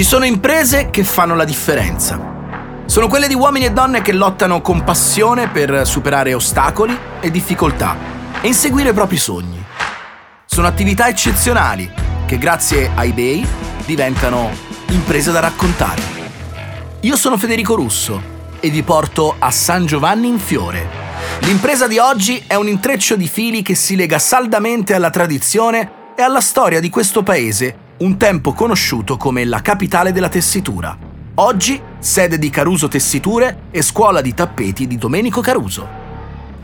Ci sono imprese che fanno la differenza. Sono quelle di uomini e donne che lottano con passione per superare ostacoli e difficoltà e inseguire i propri sogni. Sono attività eccezionali che grazie a eBay diventano imprese da raccontare. Io sono Federico Russo e vi porto a San Giovanni in Fiore. L'impresa di oggi è un intreccio di fili che si lega saldamente alla tradizione e alla storia di questo paese, un tempo conosciuto come la capitale della tessitura. Oggi sede di Caruso Tessiture e scuola di tappeti di Domenico Caruso.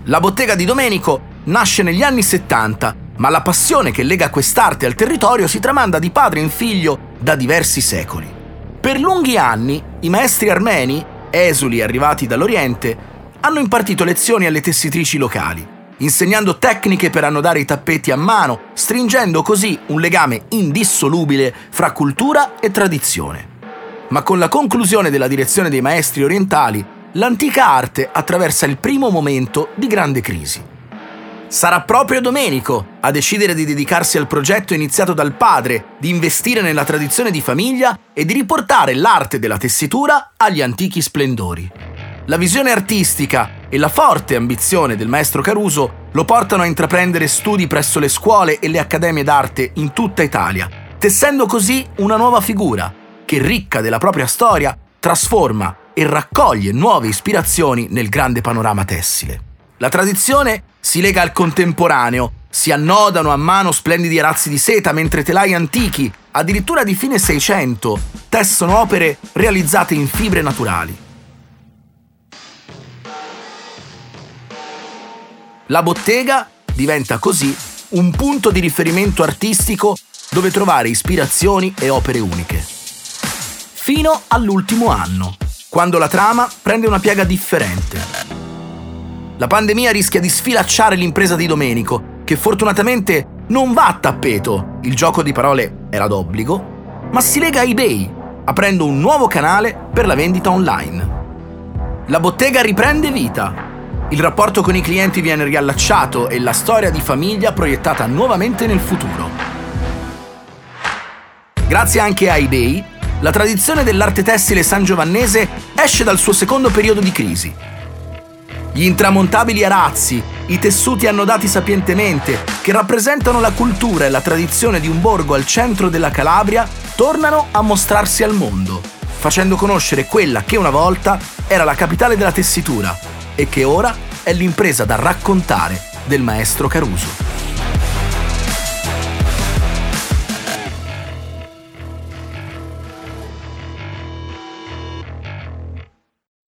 La bottega di Domenico nasce negli anni 70, ma la passione che lega quest'arte al territorio si tramanda di padre in figlio da diversi secoli. Per lunghi anni i maestri armeni, esuli arrivati dall'Oriente, hanno impartito lezioni alle tessitrici locali insegnando tecniche per annodare i tappeti a mano, stringendo così un legame indissolubile fra cultura e tradizione. Ma con la conclusione della direzione dei maestri orientali, l'antica arte attraversa il primo momento di grande crisi. Sarà proprio Domenico a decidere di dedicarsi al progetto iniziato dal padre, di investire nella tradizione di famiglia e di riportare l'arte della tessitura agli antichi splendori. La visione artistica e la forte ambizione del maestro Caruso lo portano a intraprendere studi presso le scuole e le accademie d'arte in tutta Italia, tessendo così una nuova figura che, ricca della propria storia, trasforma e raccoglie nuove ispirazioni nel grande panorama tessile. La tradizione si lega al contemporaneo, si annodano a mano splendidi arazzi di seta mentre telai antichi, addirittura di fine 600, tessono opere realizzate in fibre naturali. La bottega diventa così un punto di riferimento artistico dove trovare ispirazioni e opere uniche. Fino all'ultimo anno, quando la trama prende una piega differente. La pandemia rischia di sfilacciare l'impresa di Domenico, che fortunatamente non va a tappeto, il gioco di parole era d'obbligo, ma si lega a eBay, aprendo un nuovo canale per la vendita online. La bottega riprende vita il rapporto con i clienti viene riallacciato e la storia di famiglia proiettata nuovamente nel futuro. Grazie anche a eBay, la tradizione dell'arte tessile sangiovannese esce dal suo secondo periodo di crisi. Gli intramontabili arazzi, i tessuti annodati sapientemente, che rappresentano la cultura e la tradizione di un borgo al centro della Calabria, tornano a mostrarsi al mondo, facendo conoscere quella che una volta era la capitale della tessitura e che ora è l'impresa da raccontare del maestro Caruso.